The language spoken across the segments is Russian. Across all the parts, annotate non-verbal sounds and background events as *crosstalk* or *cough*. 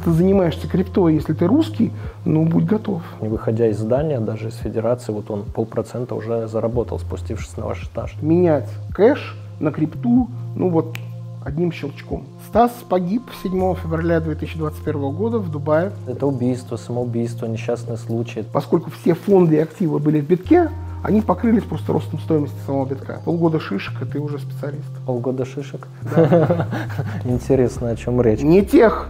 ты занимаешься криптой, если ты русский, ну, будь готов. Не выходя из здания, даже из федерации, вот он полпроцента уже заработал, спустившись на ваш этаж. Менять кэш на крипту, ну вот одним щелчком. Стас погиб 7 февраля 2021 года в Дубае. Это убийство, самоубийство, несчастный случай. Поскольку все фонды и активы были в битке, они покрылись просто ростом стоимости самого битка. Полгода шишек, и ты уже специалист. Полгода шишек? Да. *laughs* Интересно, о чем речь. Не тех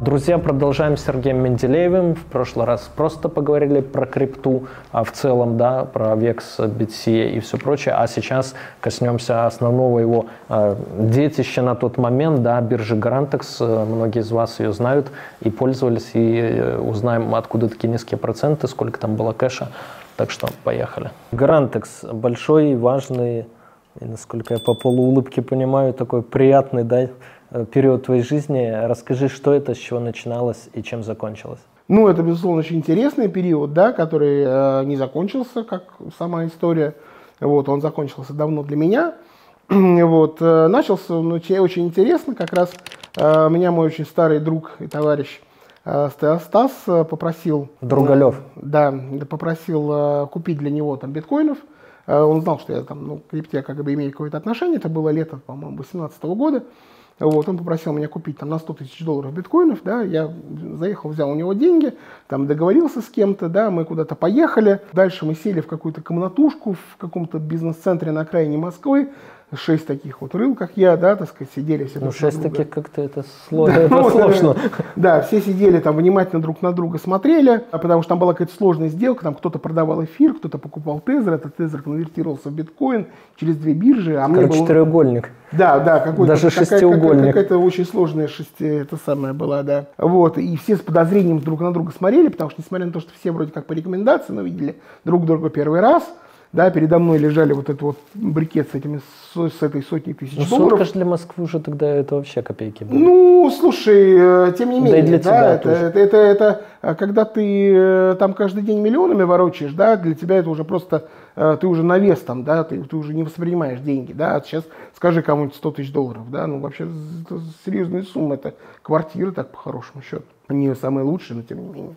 Друзья, продолжаем с Сергеем Менделеевым. В прошлый раз просто поговорили про крипту, а в целом, да, про VEX, BTC и все прочее. А сейчас коснемся основного его э, детища на тот момент, да, биржи Garantex. Многие из вас ее знают и пользовались, и э, узнаем, откуда такие низкие проценты, сколько там было кэша. Так что поехали. Garantex большой, важный, и, насколько я по полуулыбке понимаю, такой приятный, да, Э, период твоей жизни. Расскажи, что это, с чего начиналось и чем закончилось. Ну, это, безусловно, очень интересный период, да, который э, не закончился, как сама история. Вот, он закончился давно для меня. *clears throat* вот, э, начался он очень интересно, как раз э, меня мой очень старый друг и товарищ э, Стас э, попросил... Другалев. Э, да, попросил э, купить для него там биткоинов. Э, он знал, что я там, ну, к крипте как бы имею какое-то отношение. Это было лето, по-моему, 2018 года. Вот, он попросил меня купить там на 100 тысяч долларов биткоинов, да, я заехал, взял у него деньги, там договорился с кем-то, да, мы куда-то поехали. Дальше мы сели в какую-то комнатушку в каком-то бизнес-центре на окраине Москвы, шесть таких вот рыл, как я, да, так сказать, сидели все Ну, шесть таких как-то это, *laughs* сложно, да, ну, сложно. Да, все сидели там внимательно друг на друга смотрели, а потому что там была какая-то сложная сделка, там кто-то продавал эфир, кто-то покупал тезер, этот тезер конвертировался в биткоин через две биржи. А Короче, мне был... треугольник. Да, да, какой-то, Даже шестиугольник. Какая-то очень сложная шести, это самое была, да. Вот, и все с подозрением друг на друга смотрели, потому что, несмотря на то, что все вроде как по рекомендации, но видели друг друга первый раз, да, передо мной лежали вот этот вот брикет с, этими, с, этой сотней тысяч ну, долларов. же для Москвы уже тогда это вообще копейки были. Ну, слушай, э, тем не менее, да, и для да, тебя это, это, это, это, э, когда ты э, там каждый день миллионами ворочаешь, да, для тебя это уже просто, ты уже на вес там, да, ты, ты уже не воспринимаешь деньги, да, а сейчас скажи кому-нибудь 100 тысяч долларов, да, ну вообще это серьезная сумма, это квартира так по хорошему счету. Не самые лучшие, но тем не менее.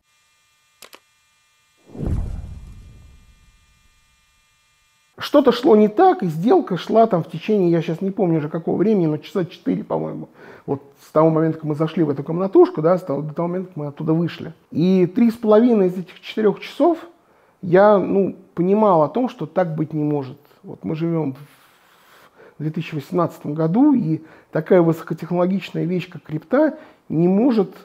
Что-то шло не так, и сделка шла там в течение, я сейчас не помню уже какого времени, но часа 4, по-моему. Вот с того момента, как мы зашли в эту комнатушку, да, с того, до того момента, как мы оттуда вышли. И три с половиной из этих четырех часов я, ну, понимал о том, что так быть не может. Вот мы живем в 2018 году, и такая высокотехнологичная вещь, как крипта, не может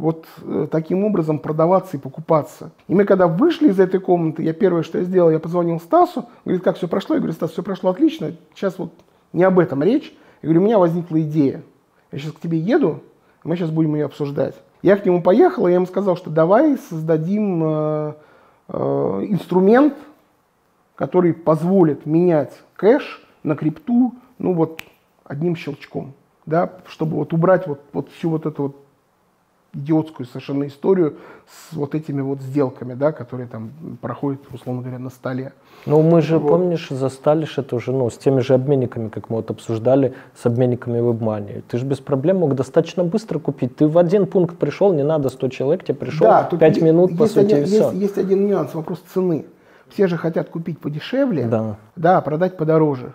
вот э, таким образом продаваться и покупаться. И мы когда вышли из этой комнаты, я первое, что я сделал, я позвонил Стасу, говорит, как все прошло? Я говорю, Стас, все прошло отлично, сейчас вот не об этом речь. Я говорю, у меня возникла идея. Я сейчас к тебе еду, мы сейчас будем ее обсуждать. Я к нему поехал, и я ему сказал, что давай создадим э, э, инструмент, который позволит менять кэш на крипту, ну вот одним щелчком, да, чтобы вот убрать вот, вот всю вот эту вот идиотскую совершенно историю с вот этими вот сделками, да, которые там проходят, условно говоря, на столе. Ну, мы же, вот. помнишь, застали это уже, ну, с теми же обменниками, как мы вот обсуждали, с обменниками WebMoney. Ты же без проблем мог достаточно быстро купить. Ты в один пункт пришел, не надо 100 человек, тебе пришел да, 5 минут, по сути, один, и все. Есть, есть один нюанс, вопрос цены. Все же хотят купить подешевле, да. да, продать подороже.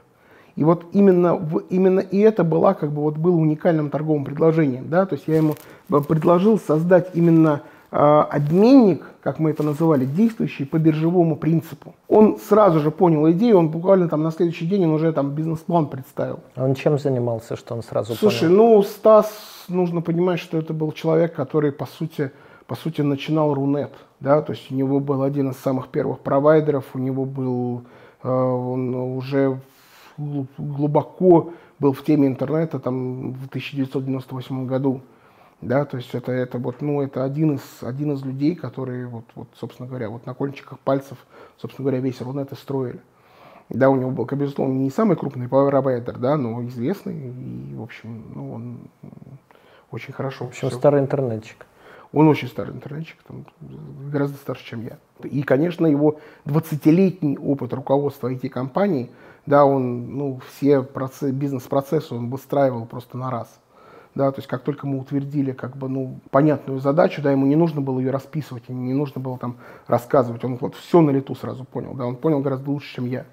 И вот именно, в, именно и это была, как бы, вот было уникальным торговым предложением. Да? То есть я ему предложил создать именно э, обменник, как мы это называли, действующий по биржевому принципу. Он сразу же понял идею, он буквально там на следующий день он уже там бизнес-план представил. А он чем занимался, что он сразу Слушай, понял? ну Стас, нужно понимать, что это был человек, который, по сути, по сути, начинал Рунет. Да? То есть у него был один из самых первых провайдеров, у него был, э, он уже глубоко был в теме интернета там в 1998 году. Да, то есть это, это вот, ну, это один из, один из людей, которые, вот, вот, собственно говоря, вот на кончиках пальцев, собственно говоря, весь Рунет и строили. Да, у него был, безусловно, не самый крупный power да, но известный, и, в общем, ну, он очень хорошо. В общем, все. старый интернетчик. Он очень старый интернетчик, там, гораздо старше, чем я. И, конечно, его 20-летний опыт руководства IT-компаний, да, он, ну, все процесс, бизнес-процессы он выстраивал просто на раз. Да, то есть как только мы утвердили как бы, ну, понятную задачу, да, ему не нужно было ее расписывать, не нужно было там рассказывать, он вот все на лету сразу понял, да, он понял гораздо лучше, чем я.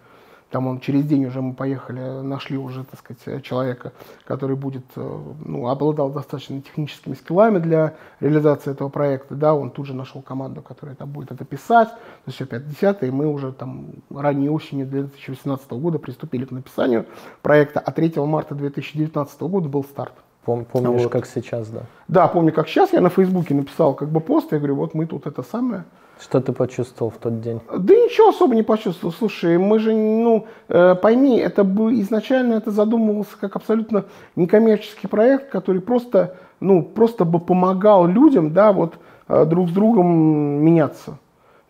Там он через день уже мы поехали, нашли уже, так сказать, человека, который будет, э, ну, обладал достаточно техническими скиллами для реализации этого проекта, да, он тут же нашел команду, которая там будет это писать, то есть опять 10 и мы уже там ранней осенью 2018 года приступили к написанию проекта, а 3 марта 2019 года был старт. Пом, помнишь, вот. как сейчас, да? Да, помню, как сейчас. Я на Фейсбуке написал как бы пост, я говорю, вот мы тут это самое, что ты почувствовал в тот день? Да ничего особо не почувствовал. Слушай, мы же, ну, э, пойми, это бы изначально это задумывался как абсолютно некоммерческий проект, который просто, ну, просто бы помогал людям, да, вот э, друг с другом меняться.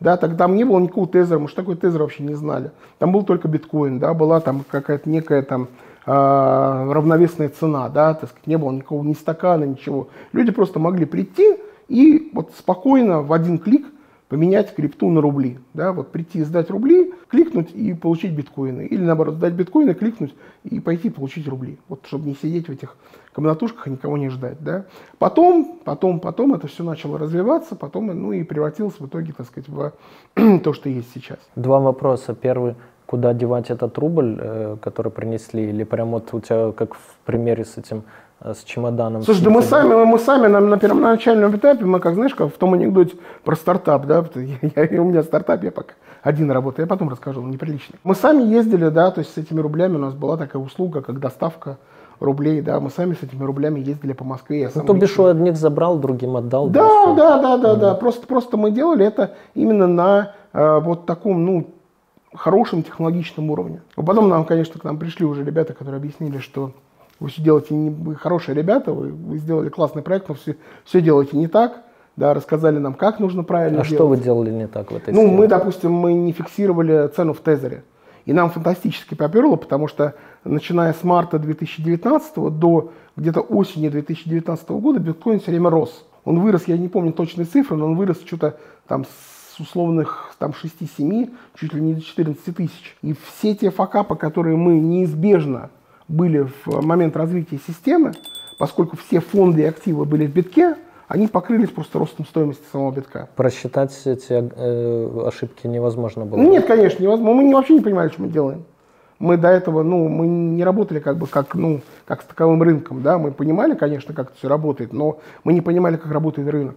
Да, так там не было никакого тезера, мы же такой тезер вообще не знали. Там был только биткоин, да, была там какая-то некая там э, равновесная цена, да, так сказать, не было никакого ни стакана, ничего. Люди просто могли прийти и вот спокойно в один клик поменять крипту на рубли. Да, вот прийти сдать рубли, кликнуть и получить биткоины. Или наоборот, сдать биткоины, кликнуть и пойти получить рубли. Вот чтобы не сидеть в этих комнатушках и никого не ждать. Да. Потом, потом, потом это все начало развиваться, потом ну, и превратилось в итоге, так сказать, в *clears throat* то, что есть сейчас. Два вопроса. Первый, куда девать этот рубль, э, который принесли, или прямо вот у тебя, как в примере с этим с чемоданом. Слушай, да мы сами, мы сами на, на первоначальном этапе, мы как, знаешь, как в том анекдоте про стартап, да, *laughs* я, я, у меня стартап, я пока один работаю, я потом расскажу, он неприличный. Мы сами ездили, да, то есть с этими рублями у нас была такая услуга, как доставка рублей, да, мы сами с этими рублями ездили по Москве. Я ну, то бишь, одних забрал, другим отдал. Да, да, да, да, да, просто, просто мы делали это именно на э, вот таком, ну, хорошем технологичном уровне. Потом нам, конечно, к нам пришли уже ребята, которые объяснили, что вы все делаете, не, вы хорошие ребята, вы, вы сделали классный проект, но все, все делаете не так, да, рассказали нам, как нужно правильно а делать. что вы делали не так в этой Ну, схеме? мы, допустим, мы не фиксировали цену в тезере. И нам фантастически поперло, потому что начиная с марта 2019 до где-то осени 2019 года биткоин все время рос. Он вырос, я не помню точные цифры, но он вырос что-то там с условных там 6-7, чуть ли не до 14 тысяч. И все те факапы, которые мы неизбежно были в момент развития системы, поскольку все фонды и активы были в битке, они покрылись просто ростом стоимости самого битка. Просчитать эти э, ошибки невозможно было? Нет, конечно, невозможно. Мы вообще не понимали, что мы делаем. Мы до этого, ну, мы не работали как бы как, ну, как с таковым рынком, да, мы понимали, конечно, как это все работает, но мы не понимали, как работает рынок.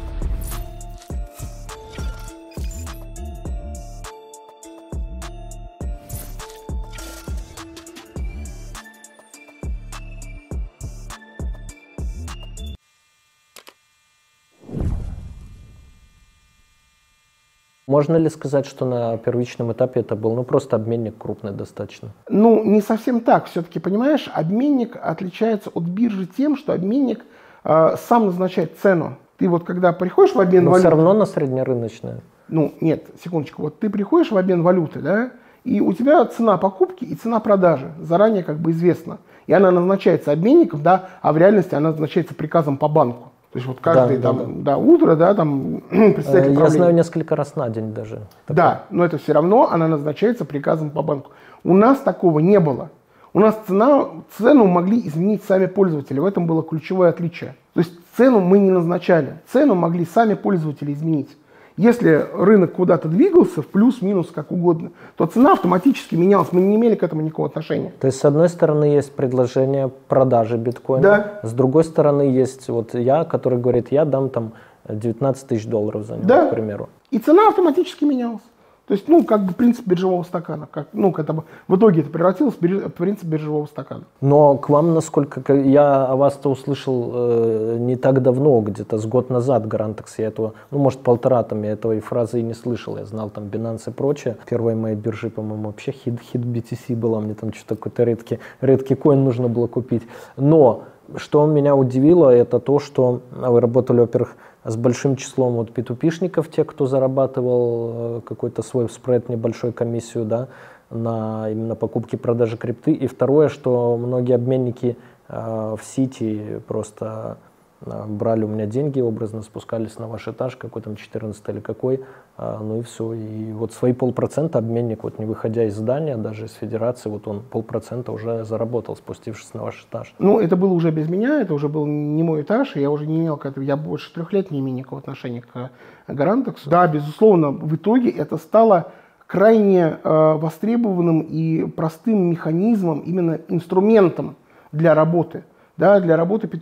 Можно ли сказать, что на первичном этапе это был ну, просто обменник крупный достаточно? Ну, не совсем так. Все-таки, понимаешь, обменник отличается от биржи тем, что обменник э, сам назначает цену. Ты вот когда приходишь в обмен Но валюты... все равно на среднерыночное. Ну, нет, секундочку. Вот ты приходишь в обмен валюты, да, и у тебя цена покупки и цена продажи заранее как бы известна. И она назначается обменником, да, а в реальности она назначается приказом по банку. То есть вот каждое да, там, да, да. Да, утро, да, там *clears throat* представитель Я знаю несколько раз на день даже. Да, но это все равно она назначается приказом по банку. У нас такого не было. У нас цена, цену могли изменить сами пользователи. В этом было ключевое отличие. То есть цену мы не назначали. Цену могли сами пользователи изменить. Если рынок куда-то двигался в плюс-минус как угодно, то цена автоматически менялась. Мы не имели к этому никакого отношения. То есть, с одной стороны, есть предложение продажи биткоина, да. с другой стороны, есть вот я, который говорит, я дам там 19 тысяч долларов за него, да. к примеру. И цена автоматически менялась. То есть, ну, как бы принцип биржевого стакана. Как, ну, это, в итоге это превратилось в принцип биржевого стакана. Но к вам, насколько я о вас-то услышал э, не так давно, где-то с год назад Гарантекс, я этого, ну, может, полтора там, я этого и фразы и не слышал. Я знал там Binance и прочее. Первой моей биржи, по-моему, вообще хит, хит BTC была, мне там что-то какой-то редкий, редкий коин нужно было купить. Но что меня удивило, это то, что вы работали, во-первых, с большим числом вот P2P-шников, те, кто зарабатывал э, какой-то свой спред, небольшой комиссию, да, на именно покупки продажи крипты. И второе, что многие обменники э, в сети просто брали у меня деньги, образно спускались на ваш этаж, какой там 14 или какой, а, ну и все. И вот свои полпроцента обменник, вот не выходя из здания, даже из федерации, вот он полпроцента уже заработал, спустившись на ваш этаж. Ну, это было уже без меня, это уже был не мой этаж, и я уже не имел к этому, я больше трех лет не имею никакого отношения к Гарантексу. Да, безусловно, в итоге это стало крайне э, востребованным и простым механизмом, именно инструментом для работы да, для работы p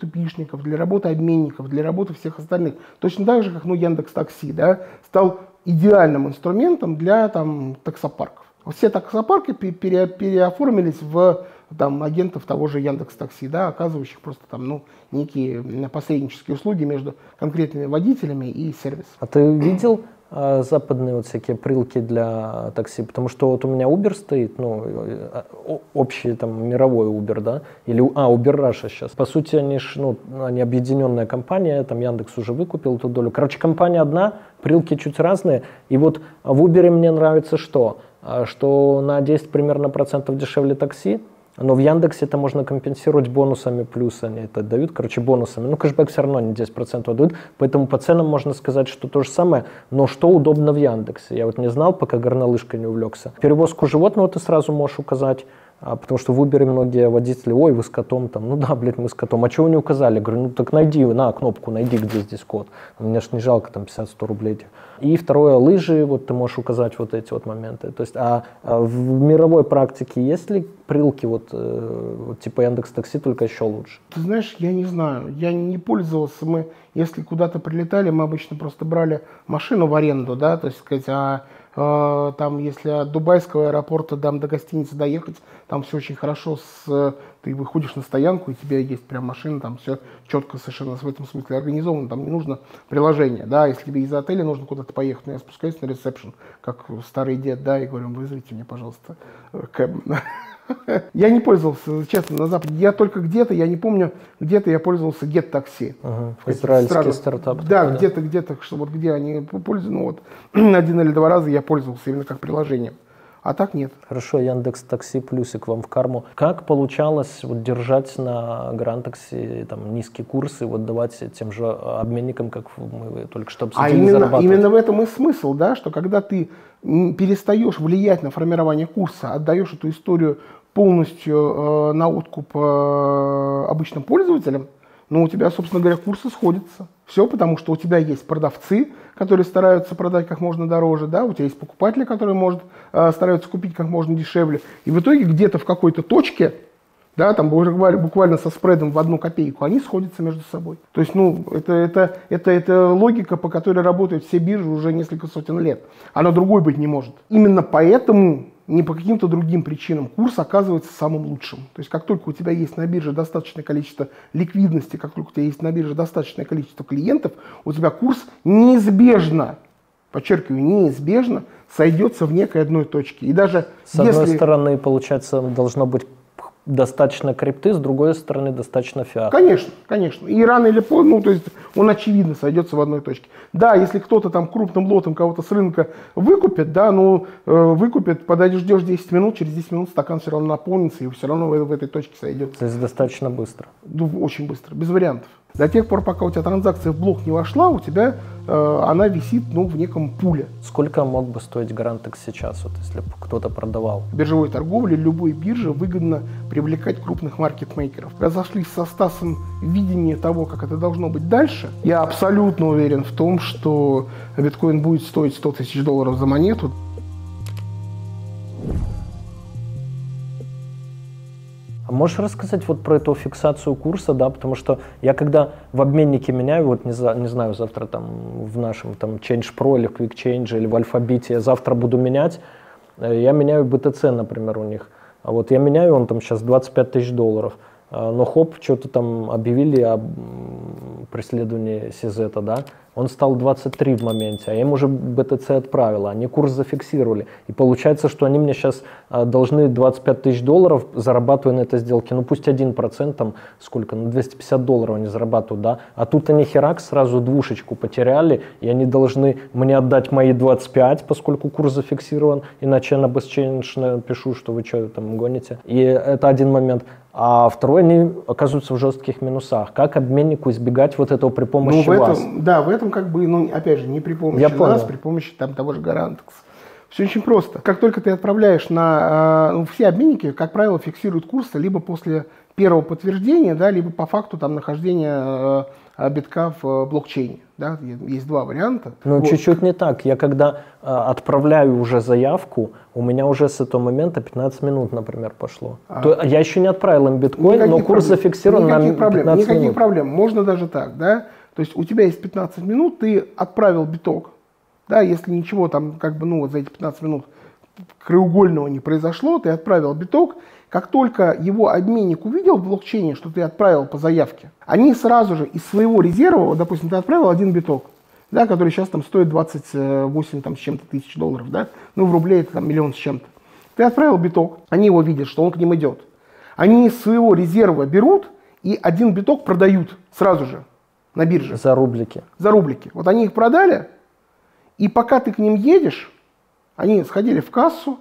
для работы обменников, для работы всех остальных. Точно так же, как ну, Яндекс Такси да, стал идеальным инструментом для там, таксопарков. Все таксопарки пере, переоформились в там, агентов того же Яндекс Такси, да, оказывающих просто там, ну, некие посреднические услуги между конкретными водителями и сервисом. А ты видел западные вот всякие прилки для такси, потому что вот у меня Uber стоит, ну, общий там мировой Uber, да, или, а, Uber Russia сейчас. По сути, они ж, ну, они объединенная компания, там Яндекс уже выкупил эту долю. Короче, компания одна, прилки чуть разные, и вот в Uber мне нравится что? а, что на 10 примерно процентов дешевле такси, но в Яндексе это можно компенсировать бонусами, плюс они это дают, короче, бонусами. Ну, кэшбэк все равно не 10% дают, поэтому по ценам можно сказать, что то же самое, но что удобно в Яндексе. Я вот не знал, пока горнолыжкой не увлекся. Перевозку животного ты сразу можешь указать, а, потому что в Uber многие водители, ой, вы с котом там, ну да, блядь, мы с котом, а чего вы не указали? Говорю, ну так найди, на кнопку найди, где здесь кот. Мне ж не жалко там 50-100 рублей. И второе, лыжи, вот ты можешь указать вот эти вот моменты. То есть, а, а в мировой практике есть ли прилки вот, э, вот типа Яндекс Такси, только еще лучше? Ты знаешь, я не знаю, я не пользовался, мы, если куда-то прилетали, мы обычно просто брали машину в аренду, да, то есть, сказать, а там, если от Дубайского аэропорта там, до гостиницы доехать, там все очень хорошо, с, ты выходишь на стоянку, и у тебя есть прям машина, там все четко совершенно в этом смысле организовано, там не нужно приложение, да, если тебе из отеля нужно куда-то поехать, ну, я спускаюсь на ресепшн, как старый дед, да, и говорю, вызовите мне, пожалуйста, э, кэб. *laughs* *laughs* Я не пользовался, честно, на Западе. Я только где-то, я не помню, где-то я пользовался Get Taxi. Ага, израильский стартап. Да, такой, где-то, где-то, что вот где они пользуются, ну вот *clears throat* один или два раза я пользовался именно как приложением. А так нет. Хорошо, Яндекс Такси плюсик вам в карму. Как получалось вот, держать на Грантаксе там, низкие курсы, вот давать тем же обменникам, как мы только что обсудили, А именно, именно в этом и смысл, да, что когда ты перестаешь влиять на формирование курса, отдаешь эту историю полностью э, на откуп э, обычным пользователям, но у тебя, собственно говоря, курсы сходятся. Все потому, что у тебя есть продавцы, которые стараются продать как можно дороже, да, у тебя есть покупатели, которые может, э, стараются купить как можно дешевле. И в итоге где-то в какой-то точке, да, там буквально со спредом в одну копейку, они сходятся между собой. То есть, ну, это, это, это, это логика, по которой работают все биржи уже несколько сотен лет. Она другой быть не может. Именно поэтому не по каким-то другим причинам курс оказывается самым лучшим. То есть как только у тебя есть на бирже достаточное количество ликвидности, как только у тебя есть на бирже достаточное количество клиентов, у тебя курс неизбежно, подчеркиваю, неизбежно сойдется в некой одной точке. И даже С если... одной стороны, получается, должно быть достаточно крипты, с другой стороны достаточно фиат. Конечно, конечно. И рано или поздно, ну, то есть он очевидно сойдется в одной точке. Да, если кто-то там крупным лотом кого-то с рынка выкупит, да, ну, э, выкупит, подойдешь, ждешь 10 минут, через 10 минут стакан все равно наполнится и все равно в, в этой точке сойдется. То есть достаточно быстро? Ну, очень быстро, без вариантов. До тех пор, пока у тебя транзакция в блок не вошла, у тебя э, она висит ну, в неком пуле. Сколько мог бы стоить Грантекс сейчас, вот, если бы кто-то продавал? В биржевой торговле любой бирже выгодно привлекать крупных маркетмейкеров. Разошлись со Стасом видение того, как это должно быть дальше. Я абсолютно уверен в том, что биткоин будет стоить 100 тысяч долларов за монету. А можешь рассказать вот про эту фиксацию курса, да, потому что я когда в обменнике меняю, вот не, за, не знаю, завтра там в нашем там Change Pro или Quick Change или в Альфабите, я завтра буду менять, э, я меняю BTC, например, у них. А вот я меняю, он там сейчас 25 тысяч долларов. А, но хоп, что-то там объявили о преследовании Сизета, да, он стал 23 в моменте, а я им уже BTC отправила, они курс зафиксировали. И получается, что они мне сейчас а, должны 25 тысяч долларов, зарабатывая на этой сделке, ну пусть 1%, там сколько, ну 250 долларов они зарабатывают, да, а тут они херак сразу двушечку потеряли, и они должны мне отдать мои 25, поскольку курс зафиксирован, иначе я на BestChange напишу, что вы что там гоните. И это один момент. А второй, они оказываются в жестких минусах. Как обменнику избегать вот этого при помощи ну, в этом, вас? Да, в этом как бы, ну, опять же, не при помощи Я нас, понял. при помощи там того же Гарантекс. Все очень просто. Как только ты отправляешь на... Э, ну, все обменники, как правило, фиксируют курсы либо после первого подтверждения, да, либо по факту там нахождения э, битка в э, блокчейне. Да, есть два варианта. Ну, вот. чуть-чуть не так. Я когда э, отправляю уже заявку, у меня уже с этого момента 15 минут, например, пошло. А. То, я еще не отправил им биткоин, никаких но курс проблем. зафиксирован никаких на проблем, 15 Никаких минут. проблем. Можно даже так, да. То есть у тебя есть 15 минут, ты отправил биток, да, если ничего там как бы, ну, вот за эти 15 минут краеугольного не произошло, ты отправил биток, как только его обменник увидел в блокчейне, что ты отправил по заявке, они сразу же из своего резерва, вот, допустим, ты отправил один биток, да, который сейчас там стоит 28 там, с чем-то тысяч долларов, да, ну в рубле это там миллион с чем-то. Ты отправил биток, они его видят, что он к ним идет. Они из своего резерва берут и один биток продают сразу же на бирже. За рублики. За рублики. Вот они их продали, и пока ты к ним едешь, они сходили в кассу,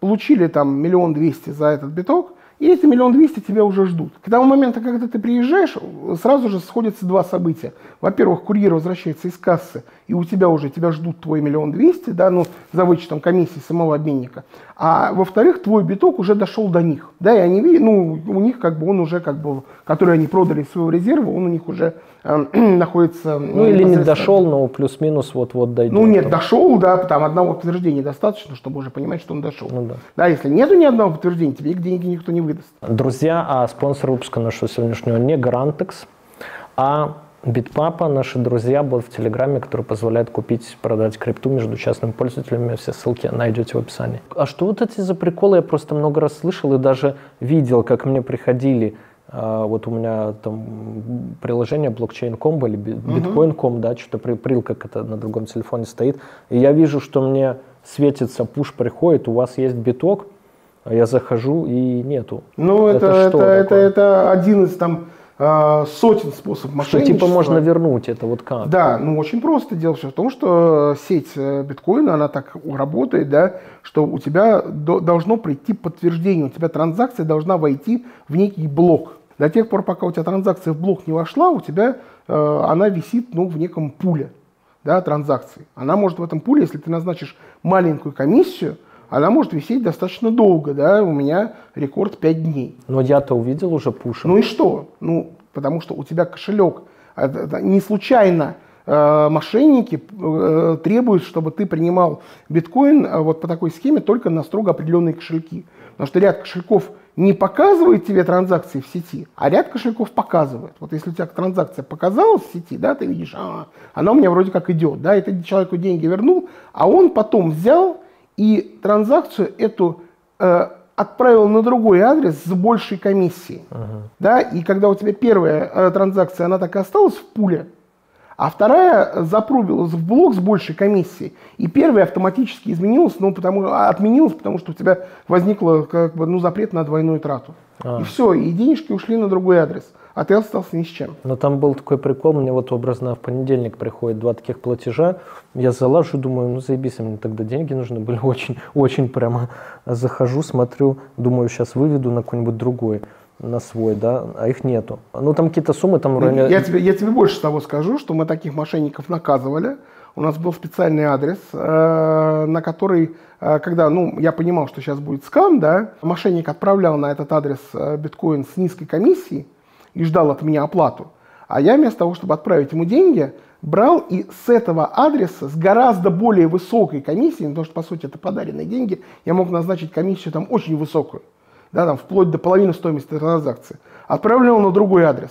получили там миллион двести за этот биток, и эти миллион двести тебя уже ждут. К тому моменту, когда ты приезжаешь, сразу же сходятся два события. Во-первых, курьер возвращается из кассы, и у тебя уже тебя ждут твой миллион двести, да, ну, за вычетом комиссии самого обменника. А во-вторых, твой биток уже дошел до них. Да, и они видят, ну, у них как бы он уже как бы, который они продали из своего резерва, он у них уже *clears throat* э, находится... Ну, или не дошел, но плюс-минус вот-вот дойдет. Ну, нет, дошел, да, там одного подтверждения достаточно, чтобы уже понимать, что он дошел. Ну, да. да, если нету ни одного подтверждения, тебе деньги никто не выдаст. Друзья, а спонсор выпуска нашего сегодняшнего не Гарантекс, а Битпапа, наши друзья, бот в Телеграме, который позволяет купить, продать крипту между частными пользователями. Все ссылки найдете в описании. А что вот эти за приколы? Я просто много раз слышал и даже видел, как мне приходили а, вот у меня там приложение блокчейн.com или биткоин.com, да, что-то прил, как это на другом телефоне стоит. И я вижу, что мне светится, пуш приходит, у вас есть биток, а я захожу и нету. Ну, это, это, это, это, это один из там сотен способов мошенничества. Что типа можно вернуть, это вот как? Да, ну очень просто. Дело все в том, что сеть э, биткоина, она так работает, да, что у тебя до, должно прийти подтверждение, у тебя транзакция должна войти в некий блок. До тех пор, пока у тебя транзакция в блок не вошла, у тебя э, она висит ну, в неком пуле да, транзакций. Она может в этом пуле, если ты назначишь маленькую комиссию, она может висеть достаточно долго, да, у меня рекорд 5 дней. Но я-то увидел уже пушем. Ну и что? Ну, потому что у тебя кошелек, это не случайно э, мошенники э, требуют, чтобы ты принимал биткоин э, вот по такой схеме только на строго определенные кошельки. Потому что ряд кошельков не показывает тебе транзакции в сети, а ряд кошельков показывает. Вот если у тебя транзакция показалась в сети, да, ты видишь, а, она у меня вроде как идет, да, и ты человеку деньги вернул, а он потом взял и транзакцию эту э, отправил на другой адрес с большей комиссией. Uh-huh. Да? И когда у тебя первая э, транзакция, она так и осталась в пуле, а вторая запрубилась в блок с большей комиссией. И первая автоматически изменилась, ну, потому, отменилась, потому что у тебя возникла как бы, ну, запрет на двойную трату. А. И все, и денежки ушли на другой адрес а ты остался ни с чем. Но там был такой прикол, мне вот образно в понедельник приходит два таких платежа, я залажу, думаю, ну заебись, мне тогда деньги нужны были *laughs* очень, очень прямо. Захожу, смотрю, думаю, сейчас выведу на какой-нибудь другой на свой, да, а их нету. Ну, там какие-то суммы там... Ну, я, тебе, я тебе больше того скажу, что мы таких мошенников наказывали. У нас был специальный адрес, э, на который, э, когда, ну, я понимал, что сейчас будет скам, да, мошенник отправлял на этот адрес э, биткоин с низкой комиссией, и ждал от меня оплату. А я вместо того, чтобы отправить ему деньги, брал и с этого адреса, с гораздо более высокой комиссией, потому что, по сути, это подаренные деньги, я мог назначить комиссию там очень высокую, да, там вплоть до половины стоимости транзакции, отправлял на другой адрес.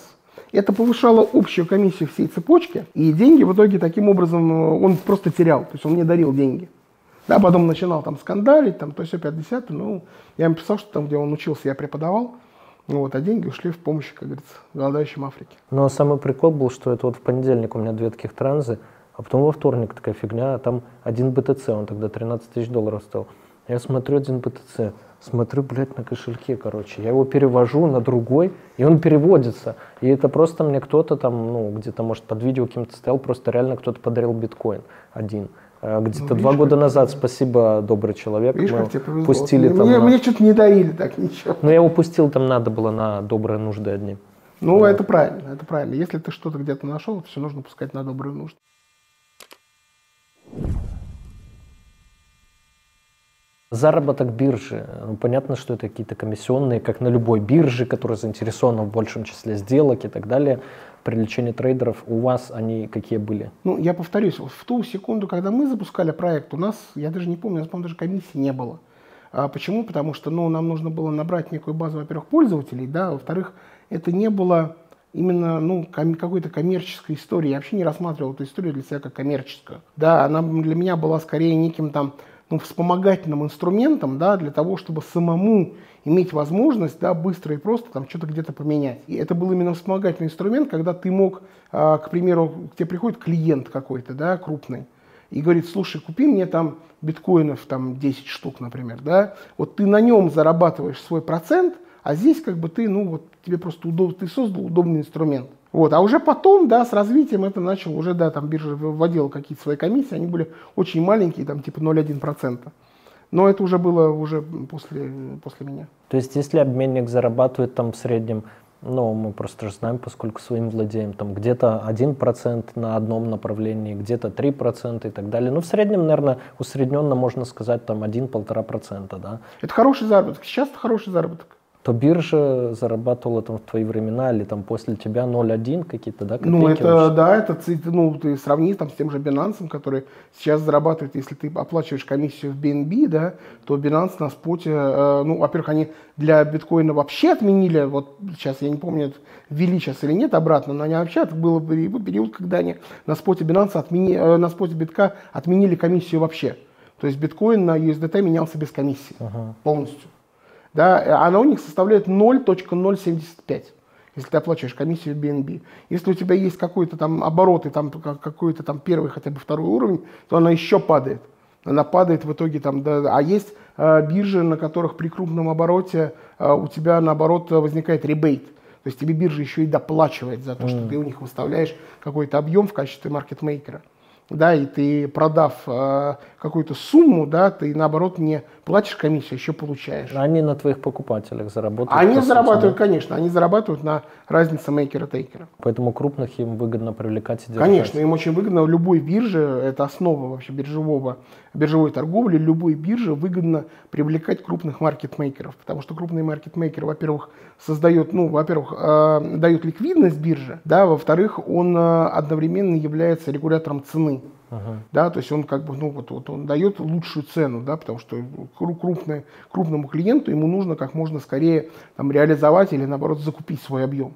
Это повышало общую комиссию всей цепочки, и деньги в итоге таким образом э, он просто терял, то есть он мне дарил деньги. Да, потом начинал там скандалить, там то все 50 ну, я ему писал, что там, где он учился, я преподавал, ну вот, а деньги ушли в помощь, как говорится, голодающим Африке. Но самый прикол был, что это вот в понедельник у меня две таких транзы, а потом во вторник такая фигня, а там один БТЦ, он тогда 13 тысяч долларов стоил. Я смотрю один БТЦ, смотрю, блядь, на кошельке, короче. Я его перевожу на другой, и он переводится. И это просто мне кто-то там, ну, где-то, может, под видео каким-то стоял, просто реально кто-то подарил биткоин один. Э, где-то ну, два года назад, спасибо, добрый человек. Видишь, тебе повезло. Пустили мне, там мне, на... мне что-то не дарили так ничего. Но я его пустил, там надо было на добрые нужды одни. Ну, вот. это правильно, это правильно. Если ты что-то где-то нашел, все нужно пускать на добрые нужды. Заработок биржи. Ну, понятно, что это какие-то комиссионные, как на любой бирже, которая заинтересована в большем числе сделок и так далее привлечения трейдеров, у вас они какие были? Ну, я повторюсь, в ту секунду, когда мы запускали проект, у нас, я даже не помню, у нас, по-моему, даже комиссии не было. А почему? Потому что ну, нам нужно было набрать некую базу, во-первых, пользователей, да, во-вторых, это не было именно ну, ком- какой-то коммерческой истории. Я вообще не рассматривал эту историю для себя как коммерческую. Да, она для меня была скорее неким там ну, вспомогательным инструментом, да, для того, чтобы самому иметь возможность да, быстро и просто там что-то где-то поменять. И это был именно вспомогательный инструмент, когда ты мог, а, к примеру, к тебе приходит клиент какой-то, да, крупный, и говорит, слушай, купи мне там биткоинов там 10 штук, например, да, вот ты на нем зарабатываешь свой процент, а здесь как бы ты, ну вот тебе просто удоб, ты создал удобный инструмент. Вот. А уже потом, да, с развитием это начал, уже, да, там биржа вводила какие-то свои комиссии, они были очень маленькие, там типа 0,1%. Но это уже было уже после, после меня. То есть если обменник зарабатывает там в среднем, ну, мы просто же знаем, поскольку своим владеем, там где-то 1% на одном направлении, где-то 3% и так далее. Ну, в среднем, наверное, усредненно можно сказать там 1-1,5%, да? Это хороший заработок. Сейчас это хороший заработок то биржа зарабатывала там в твои времена или там после тебя 0,1 какие-то, да, Ну, это, вообще? да, это, ну, ты сравни там с тем же Binance, который сейчас зарабатывает, если ты оплачиваешь комиссию в BNB, да, то Binance на споте, э, ну, во-первых, они для биткоина вообще отменили, вот сейчас я не помню, ввели сейчас или нет обратно, но они вообще, это был период, когда они на споте Binance отмени, э, на споте битка отменили комиссию вообще. То есть биткоин на USDT менялся без комиссии uh-huh. полностью да, она у них составляет 0.075 если ты оплачиваешь комиссию BNB. Если у тебя есть какой-то там оборот и там какой-то там первый, хотя бы второй уровень, то она еще падает. Она падает в итоге там, да, а есть э, биржи, на которых при крупном обороте э, у тебя наоборот возникает ребейт. То есть тебе биржа еще и доплачивает за то, mm. что ты у них выставляешь какой-то объем в качестве маркетмейкера да, и ты продав э, какую-то сумму, да, ты наоборот не платишь комиссию, а еще получаешь. Они на твоих покупателях зарабатывают? Они зарабатывают, конечно, они зарабатывают на разнице мейкера-тейкера. Поэтому крупных им выгодно привлекать и держать? Конечно, им очень выгодно. Любой бирже, это основа вообще биржевого, биржевой торговли, любой бирже выгодно привлекать крупных маркетмейкеров, потому что крупные маркетмейкеры, во-первых, создает, ну, во-первых, э, дают ликвидность бирже, да, во-вторых, он э, одновременно является регулятором цены. Uh-huh. Да, то есть он как бы, ну, вот, вот он дает лучшую цену, да, потому что крупный, крупному клиенту ему нужно как можно скорее там, реализовать или, наоборот, закупить свой объем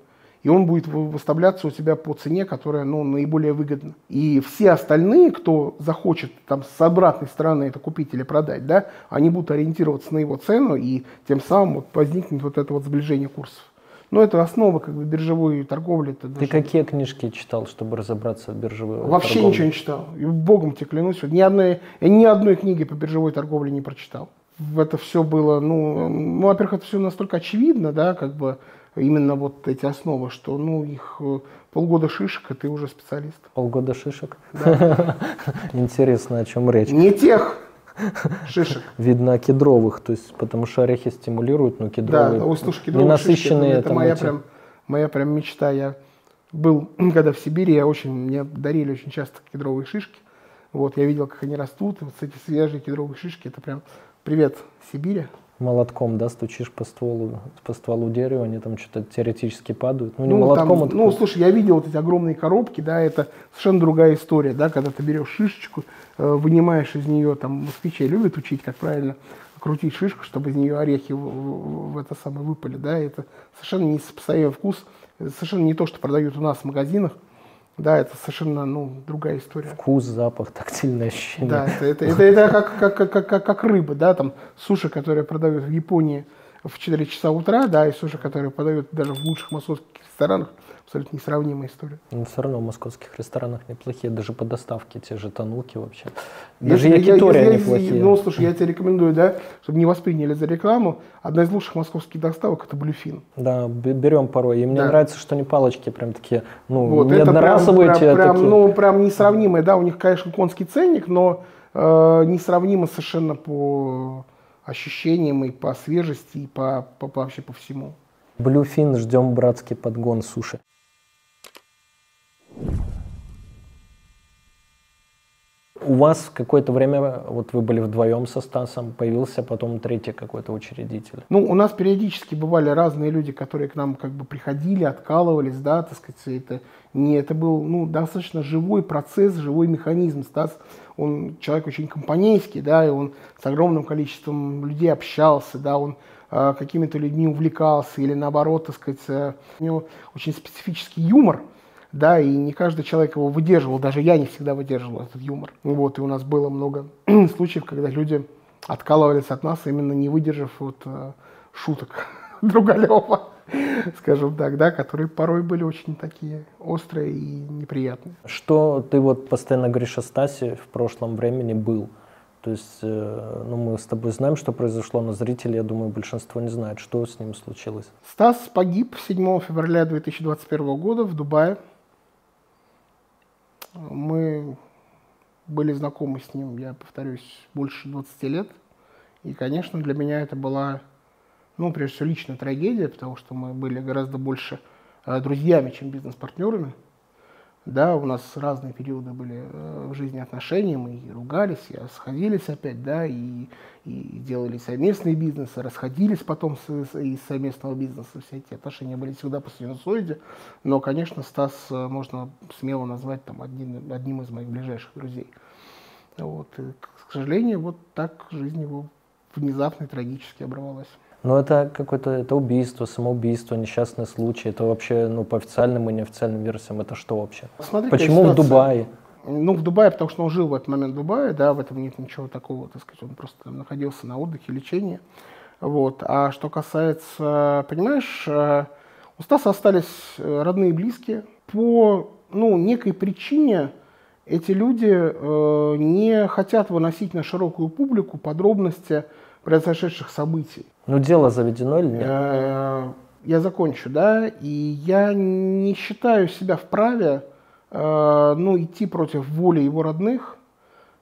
и он будет выставляться у тебя по цене, которая ну, наиболее выгодна. И все остальные, кто захочет там, с обратной стороны это купить или продать, да, они будут ориентироваться на его цену, и тем самым вот возникнет вот это вот сближение курсов. Но это основа как бы биржевой торговли. Это Ты какие книжки читал, чтобы разобраться в биржевой Вообще торговле? ничего не читал. И богом тебе клянусь, ни одной, я ни одной книги по биржевой торговле не прочитал. Это все было, ну, ну во-первых, это все настолько очевидно, да, как бы, именно вот эти основы, что ну их э, полгода шишек, и ты уже специалист. Полгода шишек? Да. *laughs* Интересно, о чем речь. Не тех шишек. *laughs* Видно кедровых, то есть потому что орехи стимулируют, но кедровые да, ой, слушай, кедровые ненасыщенные. Шишки, это, это моя эти... прям моя прям мечта. Я был *clears throat* когда в Сибири, я очень мне дарили очень часто кедровые шишки. Вот я видел, как они растут, вот эти свежие кедровые шишки, это прям привет Сибири молотком, да, стучишь по стволу, по стволу дерева, они там что-то теоретически падают. Ну, не ну, молотком, там, а Ну, слушай, я видел вот эти огромные коробки, да, это совершенно другая история, да, когда ты берешь шишечку, э, вынимаешь из нее, там, москвичи любят учить, как правильно крутить шишку, чтобы из нее орехи в, в, в это самое выпали, да, это совершенно не сопоставимый вкус, совершенно не то, что продают у нас в магазинах, да, это совершенно ну, другая история. Вкус, запах, тактильное ощущение. Да, это, это, это, это как, как, как, как, как рыба, да, там суши, которые продают в Японии в 4 часа утра, да, и суши, которые подают даже в лучших московских ресторанах абсолютно несравнимая история. Но все равно в московских ресторанах неплохие, даже по доставке, те же тануки вообще. Даже если, якитория я, неплохие. Ну, слушай, я тебе рекомендую, да, чтобы не восприняли за рекламу, одна из лучших московских доставок это блюфин. Да, берем порой. И мне да. нравится, что они палочки прям такие, ну, вот, не одноразовые. Прям, прям, прям, такие. Ну, прям несравнимые, да, у них, конечно, конский ценник, но э, несравнимо совершенно по ощущениям и по свежести, и по, по, по вообще по всему. Блюфин, ждем братский подгон суши. У вас какое-то время, вот вы были вдвоем со Стасом, появился потом третий какой-то учредитель. Ну, у нас периодически бывали разные люди, которые к нам как бы приходили, откалывались, да, так сказать, это не, это был, ну, достаточно живой процесс, живой механизм. Стас, он человек очень компанейский, да, и он с огромным количеством людей общался, да, он э, какими-то людьми увлекался или наоборот, так сказать, э, у него очень специфический юмор, да, и не каждый человек его выдерживал, даже я не всегда выдерживал этот юмор. Вот, и у нас было много *clears throat* случаев, когда люди откалывались от нас, именно не выдержав вот э, шуток *laughs* Другалева, *laughs* скажем так, да, которые порой были очень такие острые и неприятные. Что ты вот постоянно говоришь о Стасе в прошлом времени был? То есть, э, ну, мы с тобой знаем, что произошло, но зрители, я думаю, большинство не знает, что с ним случилось. Стас погиб 7 февраля 2021 года в Дубае мы были знакомы с ним, я повторюсь, больше 20 лет. И, конечно, для меня это была, ну, прежде всего, личная трагедия, потому что мы были гораздо больше э, друзьями, чем бизнес-партнерами. Да, у нас разные периоды были э, в жизни отношений, мы и ругались, и сходились опять, да, и, и делали совместные бизнесы, расходились потом с, из совместного бизнеса, все эти отношения были всегда по синусоиде, но, конечно, Стас э, можно смело назвать там одним, одним из моих ближайших друзей. Вот, и, к сожалению, вот так жизнь его внезапно и трагически оборвалась. Но это какое-то это убийство, самоубийство, несчастный случай. Это вообще, ну, по официальным и неофициальным версиям, это что вообще? Смотри, Почему в Дубае? Ну, в Дубае, потому что он жил в этот момент в Дубае, да, в этом нет ничего такого, так сказать, он просто там находился на отдыхе, лечении. Вот. А что касается, понимаешь, э, у Стаса остались э, родные и близкие. По ну, некой причине эти люди э, не хотят выносить на широкую публику подробности произошедших событий. Ну, дело заведено или нет? Э, я закончу, да, и я не считаю себя вправе, э, ну, идти против воли его родных,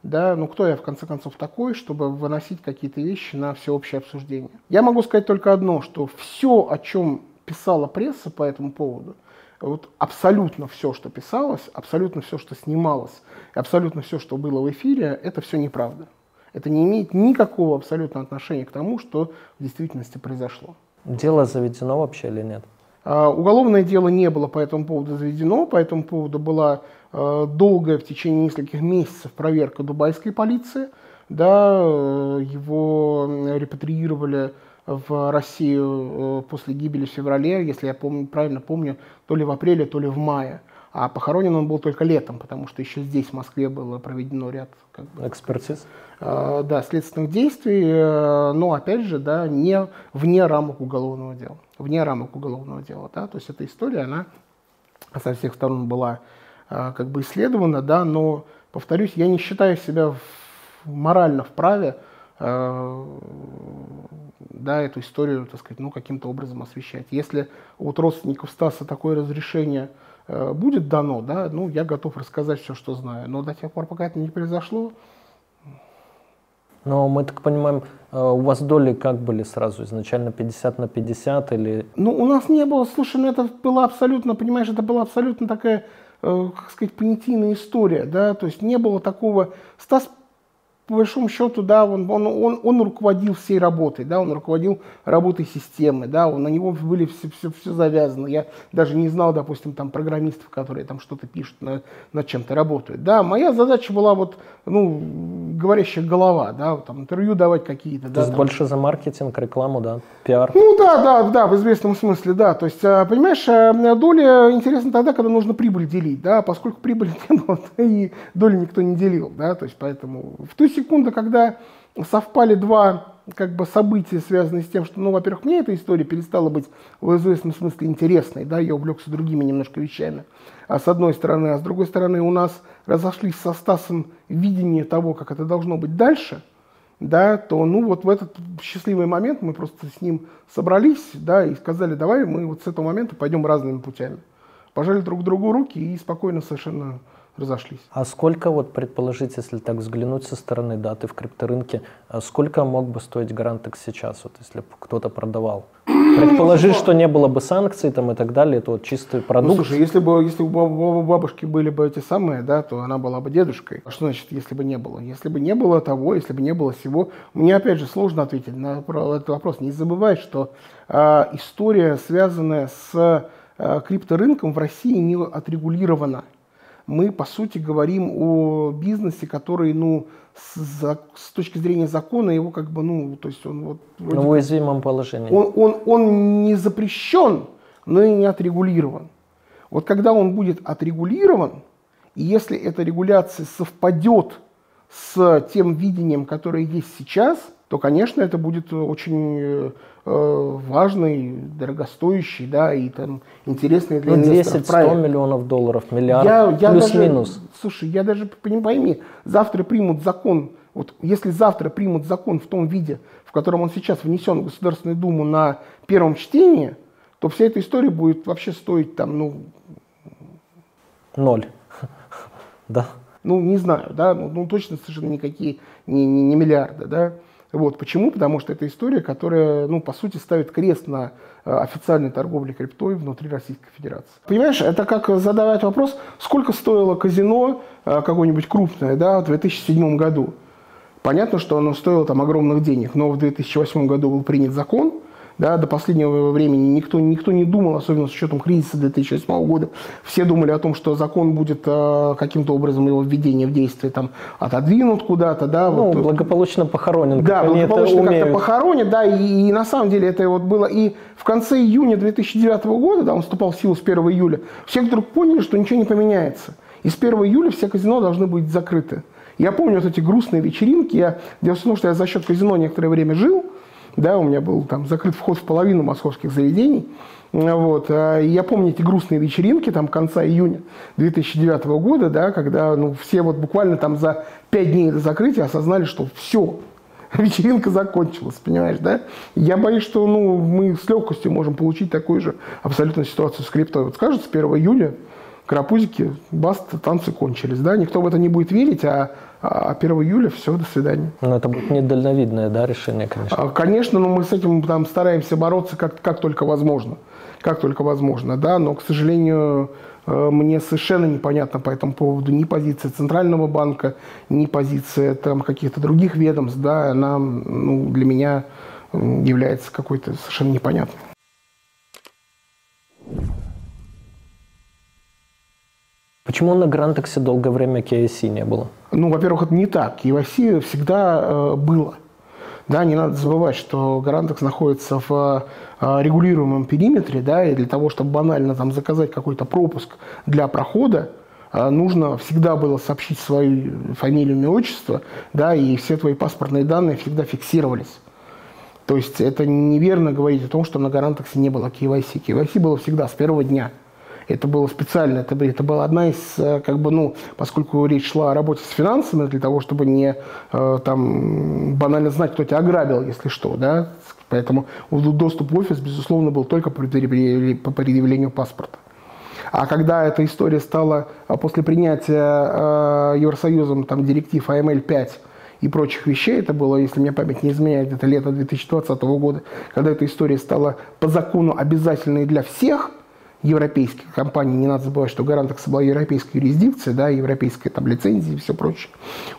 да, ну, кто я, в конце концов, такой, чтобы выносить какие-то вещи на всеобщее обсуждение. Я могу сказать только одно, что все, о чем писала пресса по этому поводу, вот абсолютно все, что писалось, абсолютно все, что снималось, абсолютно все, что было в эфире, это все неправда это не имеет никакого абсолютно отношения к тому, что в действительности произошло. Дело заведено вообще или нет? А, уголовное дело не было по этому поводу заведено, по этому поводу была а, долгая в течение нескольких месяцев проверка дубайской полиции. Да, э, его репатриировали в Россию э, после гибели в феврале, если я помню, правильно помню, то ли в апреле, то ли в мае. А похоронен он был только летом, потому что еще здесь, в Москве, было проведено ряд как бы, экспертиз. Э, да, следственных действий, э, но опять же, да, не вне рамок уголовного дела. Вне рамок уголовного дела, да, то есть эта история, она со всех сторон была э, как бы исследована, да, но, повторюсь, я не считаю себя в, морально вправе да, эту историю, так сказать, ну, каким-то образом освещать. Если от родственников Стаса такое разрешение Э, будет дано, да, ну, я готов рассказать все, что знаю. Но до тех пор, пока это не произошло... Но мы так понимаем, э, у вас доли как были сразу? Изначально 50 на 50 или... Ну, у нас не было, слушай, ну это было абсолютно, понимаешь, это была абсолютно такая, э, как сказать, понятийная история, да, то есть не было такого... Стас по большому счету, да, он, он, он, он руководил всей работой, да, он руководил работой системы, да, он, на него были все, все, все завязано. Я даже не знал, допустим, там программистов, которые там что-то пишут, на, над чем-то работают. Да, моя задача была вот, ну, говорящая голова, да, там интервью давать какие-то. То да, есть там. больше за маркетинг, рекламу, да, пиар? Ну да, да, да, в известном смысле, да. То есть, а, понимаешь, а, доля интересна тогда, когда нужно прибыль делить, да, поскольку прибыли *laughs* не было, и доли никто не делил, да, то есть поэтому в ту секунда, когда совпали два как бы события, связанные с тем, что, ну, во-первых, мне эта история перестала быть в известном смысле интересной, да, я увлекся другими немножко вещами, а с одной стороны, а с другой стороны у нас разошлись со Стасом видение того, как это должно быть дальше, да, то, ну, вот в этот счастливый момент мы просто с ним собрались, да, и сказали, давай мы вот с этого момента пойдем разными путями. Пожали друг другу руки и спокойно совершенно разошлись. А сколько, вот предположить, если так взглянуть со стороны даты в крипторынке, а сколько мог бы стоить гарантекс сейчас, вот если бы кто-то продавал? Предположи, что не было бы санкций там и так далее, то вот чистый ну, продукт. Ну, слушай, если бы, если бы у бабушки были бы эти самые, да, то она была бы дедушкой. А что значит, если бы не было? Если бы не было того, если бы не было всего, мне опять же сложно ответить на этот вопрос. Не забывай, что э, история, связанная с э, крипторынком в России не отрегулирована мы, по сути, говорим о бизнесе, который, ну, с, с точки зрения закона, его как бы, ну, то есть он вот... Вроде, в уязвимом положении. Он, он, он не запрещен, но и не отрегулирован. Вот когда он будет отрегулирован, и если эта регуляция совпадет с тем видением, которое есть сейчас, то, конечно, это будет очень э, Э, важный, дорогостоящий, да, и там интересный для ну, 10-100 миллионов долларов, миллиард, плюс-минус. Слушай, я даже, пойми, завтра примут закон, вот если завтра примут закон в том виде, в котором он сейчас внесен в Государственную Думу на первом чтении, то вся эта история будет вообще стоить там, ну... Ноль. *laughs* Да. Ну, не знаю, да, ну, ну точно совершенно никакие не, не, не миллиарды, да. Вот. Почему? Потому что это история, которая, ну, по сути, ставит крест на э, официальной торговле криптой внутри Российской Федерации. Понимаешь, это как задавать вопрос, сколько стоило казино э, какое-нибудь крупное да, в 2007 году. Понятно, что оно стоило там огромных денег, но в 2008 году был принят закон, да, до последнего времени никто, никто не думал, особенно с учетом кризиса 2008 года. Все думали о том, что закон будет э, каким-то образом его введение в действие там, отодвинут куда-то. Да, ну, вот, благополучно похоронен. Да, благополучно как-то похоронен, да, и, и на самом деле это вот было и в конце июня 2009 года, да, он вступал в силу с 1 июля, все вдруг поняли, что ничего не поменяется. И с 1 июля все казино должны быть закрыты. Я помню вот эти грустные вечеринки. Я, дело в том, что я за счет казино некоторое время жил, да, у меня был там закрыт вход в половину московских заведений. Вот. А я помню эти грустные вечеринки там конца июня 2009 года, да, когда ну, все вот буквально там за пять дней до закрытия осознали, что все, *laughs* вечеринка закончилась, понимаешь, да? Я боюсь, что ну, мы с легкостью можем получить такую же абсолютно ситуацию с криптой. Вот скажут с 1 июля карапузики, баста, танцы кончились, да? Никто в это не будет верить, а а 1 июля все, до свидания. Ну, это будет недальновидное, да, решение, конечно. А, конечно, но мы с этим там стараемся бороться как, как только возможно. Как только возможно, да, но, к сожалению, э, мне совершенно непонятно по этому поводу ни позиция Центрального банка, ни позиция там каких-то других ведомств, да, она ну, для меня является какой-то совершенно непонятной. Почему на Грантексе долгое время KIC не было? Ну, во-первых, это не так. KYC всегда э, было. Да, не надо забывать, что Гарантекс находится в э, регулируемом периметре, да, и для того, чтобы банально там заказать какой-то пропуск для прохода, э, нужно всегда было сообщить свою фамилию, имя, отчество, да, и все твои паспортные данные всегда фиксировались. То есть это неверно говорить о том, что на Гарантексе не было KYC. KYC было всегда с первого дня – это было специально, это, это была одна из, э, как бы, ну, поскольку речь шла о работе с финансами, для того, чтобы не э, там банально знать, кто тебя ограбил, если что, да, поэтому доступ в офис, безусловно, был только по предъявлению паспорта. А когда эта история стала а, после принятия э, Евросоюзом там, директив АМЛ-5 и прочих вещей, это было, если мне память не изменяет, это лето 2020 года, когда эта история стала по закону обязательной для всех – европейских компаний, не надо забывать, что Гарантекс была европейская юрисдикция, да, европейская там лицензия и все прочее,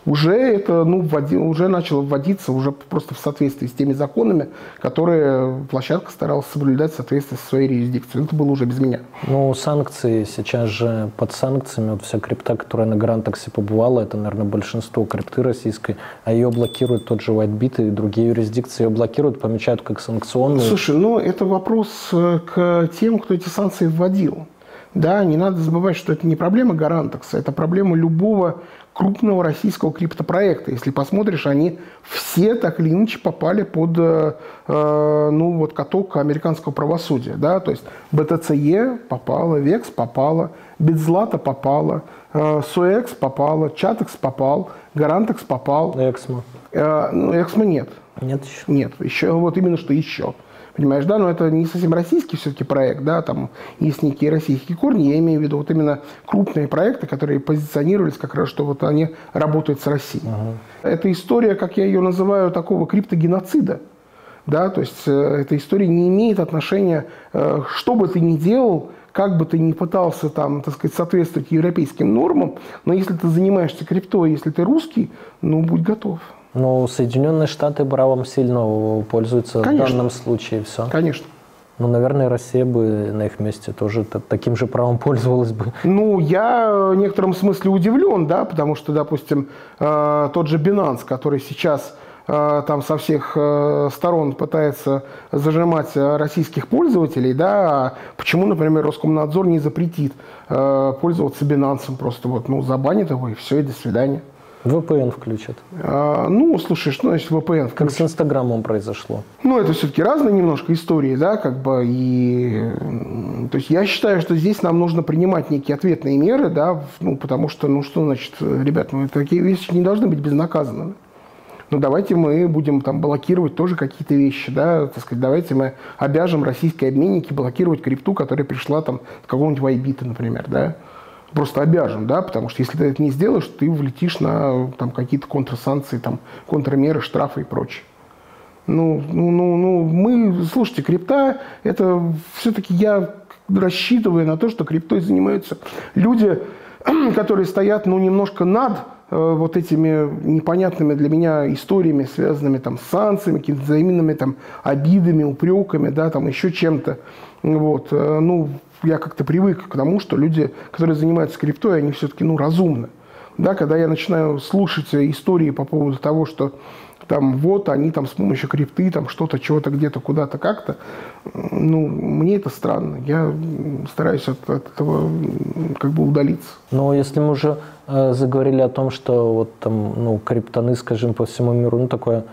уже это, ну, вводи, уже начало вводиться уже просто в соответствии с теми законами, которые площадка старалась соблюдать в соответствии со своей юрисдикцией. Это было уже без меня. Ну, санкции сейчас же под санкциями, вот вся крипта, которая на Грантексе побывала, это, наверное, большинство крипты российской, а ее блокируют тот же Whitebit и другие юрисдикции ее блокируют, помечают как санкционные. Слушай, ну, это вопрос э, к тем, кто эти санкции вводил. Да, не надо забывать, что это не проблема Гарантекса, это проблема любого крупного российского криптопроекта. Если посмотришь, они все так или иначе попали под э, э ну, вот, каток американского правосудия. Да? То есть BTCE попала, VEX попала, Битзлата попала, э, Суэкс попала, Чатекс попал, Гарантекс попал. Эксмо? Э, ну, Эксмо нет. Нет еще? Нет, еще, вот именно что еще. Понимаешь, да, но это не совсем российский все-таки проект, да, там есть некие российские корни, я имею в виду вот именно крупные проекты, которые позиционировались как раз, что вот они работают с Россией. Ага. Это история, как я ее называю, такого криптогеноцида. Да, то есть э, эта история не имеет отношения, э, что бы ты ни делал, как бы ты ни пытался там, так сказать, соответствовать европейским нормам, но если ты занимаешься криптой, если ты русский, ну, будь готов. Но Соединенные Штаты правом сильно пользуются Конечно. в данном случае. Все. Конечно. Ну, наверное, Россия бы на их месте тоже таким же правом *laughs* пользовалась бы. Ну, я в некотором смысле удивлен, да, потому что, допустим, э, тот же Binance, который сейчас э, там со всех э, сторон пытается зажимать российских пользователей, да, а почему, например, Роскомнадзор не запретит пользоваться Binance, просто вот, ну, забанит его и все, и до свидания. VPN включат. А, ну, слушай, что значит VPN? Как с Инстаграмом произошло. Ну, это все-таки разные немножко истории, да, как бы, и... То есть я считаю, что здесь нам нужно принимать некие ответные меры, да, ну, потому что, ну, что значит, ребят, ну, такие вещи не должны быть безнаказанными. Ну, давайте мы будем там блокировать тоже какие-то вещи, да, так сказать, давайте мы обяжем российские обменники блокировать крипту, которая пришла там с какого-нибудь Вайбита, например, да просто обяжем, да, потому что если ты это не сделаешь, ты влетишь на там, какие-то контрсанкции, там, контрмеры, штрафы и прочее. Ну, ну, ну, ну, мы, слушайте, крипта, это все-таки я рассчитываю на то, что криптой занимаются люди, *clears throat* которые стоят, ну, немножко над э, вот этими непонятными для меня историями, связанными там с санкциями, какими-то взаимными там обидами, упреками, да, там еще чем-то. Вот, э, ну, я как-то привык к тому, что люди, которые занимаются криптой, они все-таки, ну, разумны. Да, когда я начинаю слушать истории по поводу того, что там вот они там с помощью крипты там что-то, чего-то где-то, куда-то, как-то. Ну, мне это странно. Я стараюсь от, от этого как бы удалиться. Но если мы уже э, заговорили о том, что вот там, ну, криптоны, скажем, по всему миру, ну, такое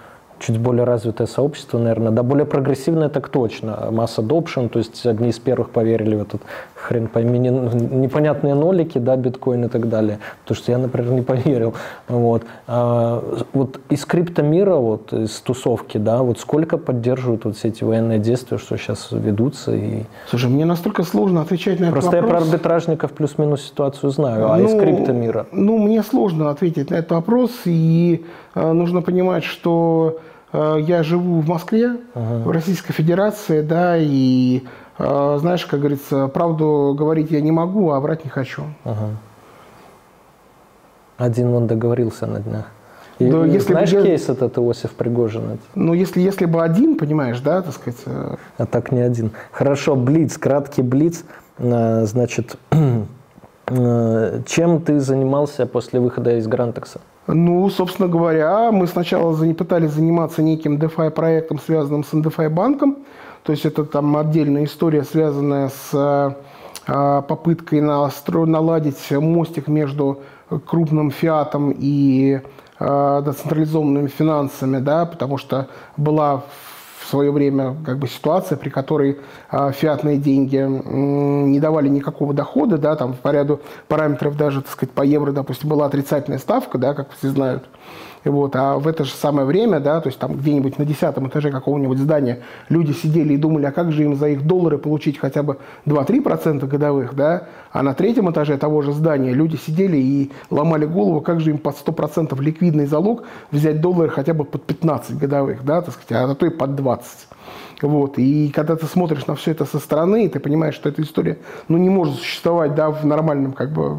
чуть более развитое сообщество, наверное, да, более прогрессивное так точно. Масс adoption, то есть одни из первых поверили в этот хрен пойми, не, непонятные нолики, да, биткоин и так далее. То, что я, например, не поверил. Вот. А, вот из криптомира, вот из тусовки, да, вот сколько поддерживают вот все эти военные действия, что сейчас ведутся? И... Слушай, мне настолько сложно отвечать на Просто этот вопрос. Просто я про арбитражников плюс-минус ситуацию знаю, а ну, из криптомира? Ну, мне сложно ответить на этот вопрос, и э, нужно понимать, что я живу в Москве, uh-huh. в Российской Федерации, да, и а, знаешь, как говорится, правду говорить я не могу, а врать не хочу. Ага. Один он договорился на днях. И, да, если знаешь бы, кейс этот Иосиф Пригожин? Ну, если, если бы один, понимаешь, да, так сказать. Э. А так не один. Хорошо, Блиц, краткий Блиц. Э, значит, *clears throat* э, чем ты занимался после выхода из Грантекса? Ну, собственно говоря, мы сначала пытались заниматься неким DeFi проектом, связанным с NDFI банком. То есть это там отдельная история, связанная с э, попыткой наладить мостик между крупным фиатом и э, децентрализованными финансами, да, потому что была в свое время как бы ситуация, при которой э, фиатные деньги не давали никакого дохода, да, там по ряду параметров даже, так сказать, по евро, допустим, была отрицательная ставка, да, как все знают. Вот. А в это же самое время, да, то есть там где-нибудь на десятом этаже какого-нибудь здания люди сидели и думали, а как же им за их доллары получить хотя бы 2-3% годовых, да, а на третьем этаже того же здания люди сидели и ломали голову, как же им под 100% ликвидный залог взять доллары хотя бы под 15 годовых, да, так сказать, а то и под 20. Вот. И когда ты смотришь на все это со стороны, ты понимаешь, что эта история ну, не может существовать да, в нормальном как бы,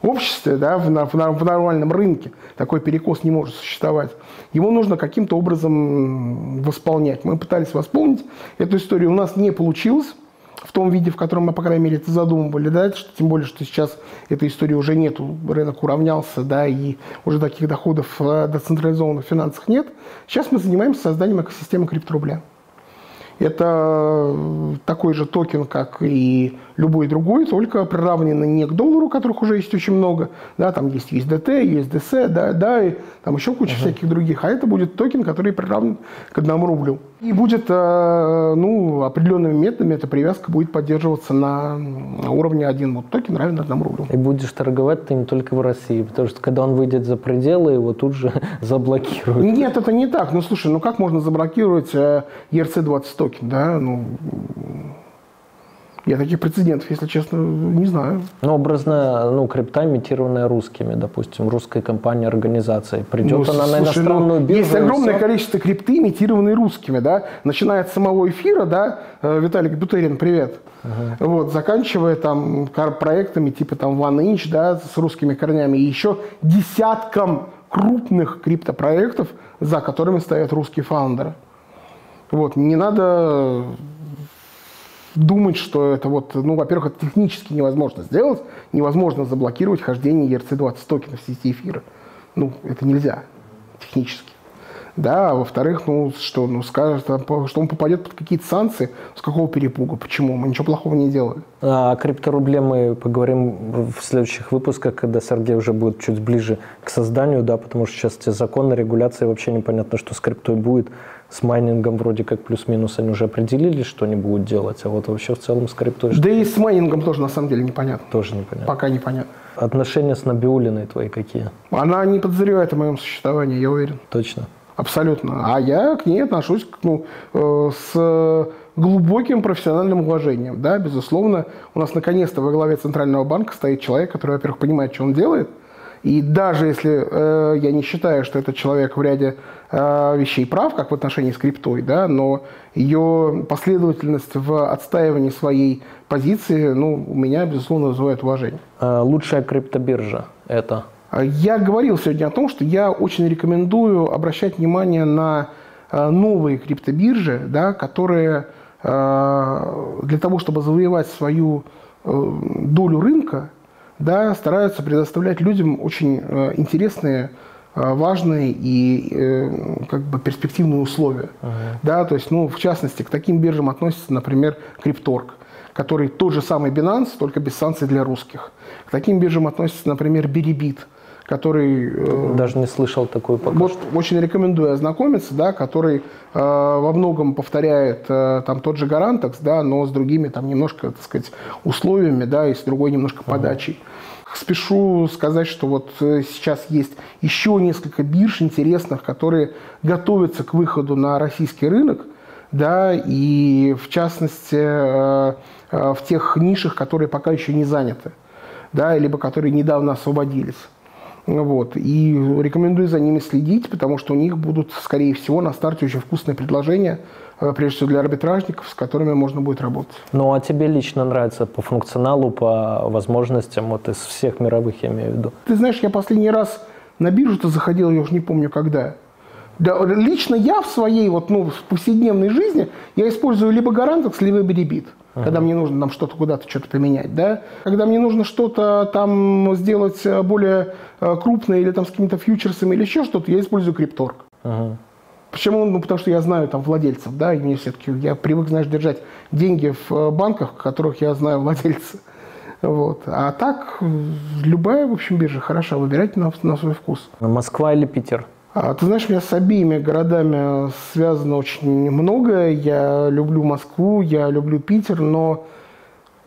обществе, да, в, в, в нормальном рынке такой перекос не может существовать. Его нужно каким-то образом восполнять. Мы пытались восполнить эту историю, у нас не получилось в том виде, в котором мы, по крайней мере, это задумывали, да, что, тем более, что сейчас этой истории уже нету, рынок уравнялся, да, и уже таких доходов в децентрализованных финансах нет. Сейчас мы занимаемся созданием экосистемы крипторубля. Это такой же токен, как и любой другой, только приравненный не к доллару, которых уже есть очень много, да, там есть USDT, USDC, да, да, и там еще куча uh-huh. всяких других, а это будет токен, который приравнен к одному рублю. И будет, э, ну, определенными методами эта привязка будет поддерживаться на уровне один вот токен равен одному рублю. И будешь торговать ты им только в России, потому что когда он выйдет за пределы, его тут же *laughs* заблокируют. Нет, это не так. Ну, слушай, ну как можно заблокировать ERC-20 э, токен, да, ну, я таких прецедентов, если честно, не знаю. Ну, образно, ну, крипта, имитированная русскими, допустим, русской компанией, организацией. Придет ну, она слушай, на иностранную ну, биржу. Есть огромное количество крипты, имитированной русскими, да, начиная от самого эфира, да, э, Виталик Бутерин, привет, uh-huh. вот, заканчивая там проектами типа там OneInch, да, с русскими корнями, и еще десятком крупных криптопроектов, за которыми стоят русские фаундеры. Вот, не надо думать, что это вот, ну, во-первых, это технически невозможно сделать, невозможно заблокировать хождение ERC-20 токенов в сети эфира. Ну, это нельзя технически. Да, а во-вторых, ну что, ну скажет, что он попадет под какие-то санкции, с какого перепуга, почему? Мы ничего плохого не делали. О крипторубле мы поговорим в следующих выпусках, когда Сергей уже будет чуть ближе к созданию, да, потому что сейчас эти законы, регуляции, вообще непонятно, что с криптой будет с майнингом вроде как плюс-минус они уже определили, что они будут делать, а вот вообще в целом с криптой... Да и с майнингом тоже на самом деле непонятно. Тоже непонятно. Пока непонятно. Отношения с Набиулиной твои какие? Она не подозревает о моем существовании, я уверен. Точно? Абсолютно. А я к ней отношусь ну, э, с глубоким профессиональным уважением. Да, безусловно, у нас наконец-то во главе Центрального банка стоит человек, который, во-первых, понимает, что он делает, И даже если э, я не считаю, что этот человек в ряде э, вещей прав, как в отношении с криптой, да, но ее последовательность в отстаивании своей позиции, ну, у меня, безусловно, вызывает уважение. А лучшая криптобиржа это? Я говорил сегодня о том, что я очень рекомендую обращать внимание на э, новые криптобиржи, да, которые э, для того, чтобы завоевать свою э, долю рынка, да, стараются предоставлять людям очень интересные, важные и как бы перспективные условия. Uh-huh. Да, то есть, ну, в частности, к таким биржам относится, например, Крипторг, который тот же самый Binance, только без санкций для русских. К таким биржам относится, например, Беребит, который... Даже не слышал такой пока Вот очень рекомендую ознакомиться, да, который э, во многом повторяет э, там тот же Гарантекс, да, но с другими там немножко, так сказать, условиями, да, и с другой немножко подачей. Uh-huh. Спешу сказать, что вот э, сейчас есть еще несколько бирж интересных, которые готовятся к выходу на российский рынок, да, и в частности э, э, в тех нишах, которые пока еще не заняты, да, либо которые недавно освободились. Вот. И рекомендую за ними следить, потому что у них будут, скорее всего, на старте очень вкусные предложения, э, прежде всего для арбитражников, с которыми можно будет работать. Ну, а тебе лично нравится по функционалу, по возможностям, вот из всех мировых, я имею в виду? Ты знаешь, я последний раз на биржу-то заходил, я уже не помню когда. Да, лично я в своей вот, ну, в повседневной жизни я использую либо Гарантекс, либо Беребит. Uh-huh. Когда мне нужно там что-то куда-то что-то поменять, да. Когда мне нужно что-то там сделать э, более э, крупное или там с какими-то фьючерсами или еще что-то, я использую Крипторг. Uh-huh. Почему? Ну, потому что я знаю там владельцев, да, и мне все-таки, я привык, знаешь, держать деньги в э, банках, которых я знаю владельца. Вот. А так, любая, в общем, биржа хороша, выбирайте на, на свой вкус. Москва или Питер? А, ты знаешь, у меня с обеими городами связано очень многое. Я люблю Москву, я люблю Питер, но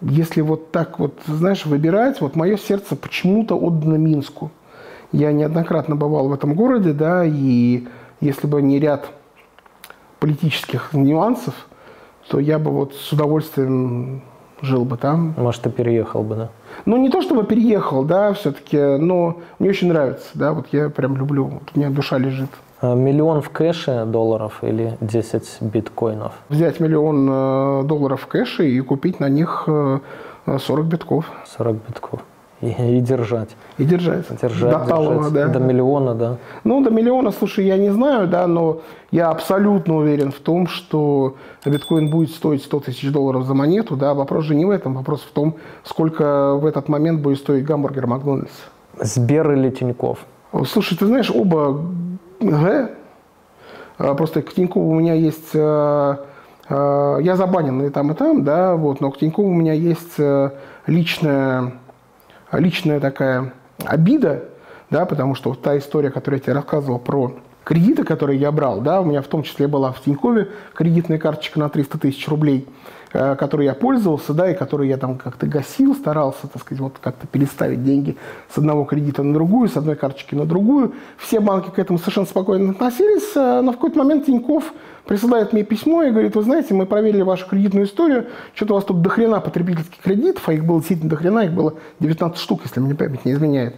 если вот так вот, знаешь, выбирать, вот мое сердце почему-то отдано Минску. Я неоднократно бывал в этом городе, да, и если бы не ряд политических нюансов, то я бы вот с удовольствием жил бы там. Может, ты переехал бы, да? Ну, не то чтобы переехал, да, все-таки, но мне очень нравится, да, вот я прям люблю, вот у меня душа лежит. А миллион в кэше долларов или 10 биткоинов? Взять миллион э, долларов в кэше и купить на них 40 э, битков. 40 битков. И, и держать. И держать. Держать, до, талого, да. до миллиона, да. Ну, до миллиона, слушай, я не знаю, да, но я абсолютно уверен в том, что биткоин будет стоить 100 тысяч долларов за монету, да. Вопрос же не в этом, вопрос в том, сколько в этот момент будет стоить гамбургер Макдональдс. Сбер или Тиньков? Слушай, ты знаешь, оба Г. А, просто к Тинькову у меня есть... Э, э, я забанен и там, и там, да, вот, но к Тинькову у меня есть э, личная личная такая обида, да, потому что вот та история, которую я тебе рассказывал про кредиты, которые я брал, да, у меня в том числе была в Тинькове кредитная карточка на 300 тысяч рублей, э, которой я пользовался, да, и которую я там как-то гасил, старался, так сказать, вот как-то переставить деньги с одного кредита на другую, с одной карточки на другую. Все банки к этому совершенно спокойно относились, э, но в какой-то момент Тиньков присылает мне письмо и говорит, вы знаете, мы проверили вашу кредитную историю, что-то у вас тут дохрена потребительских кредитов, а их было действительно дохрена, их было 19 штук, если мне память не изменяет.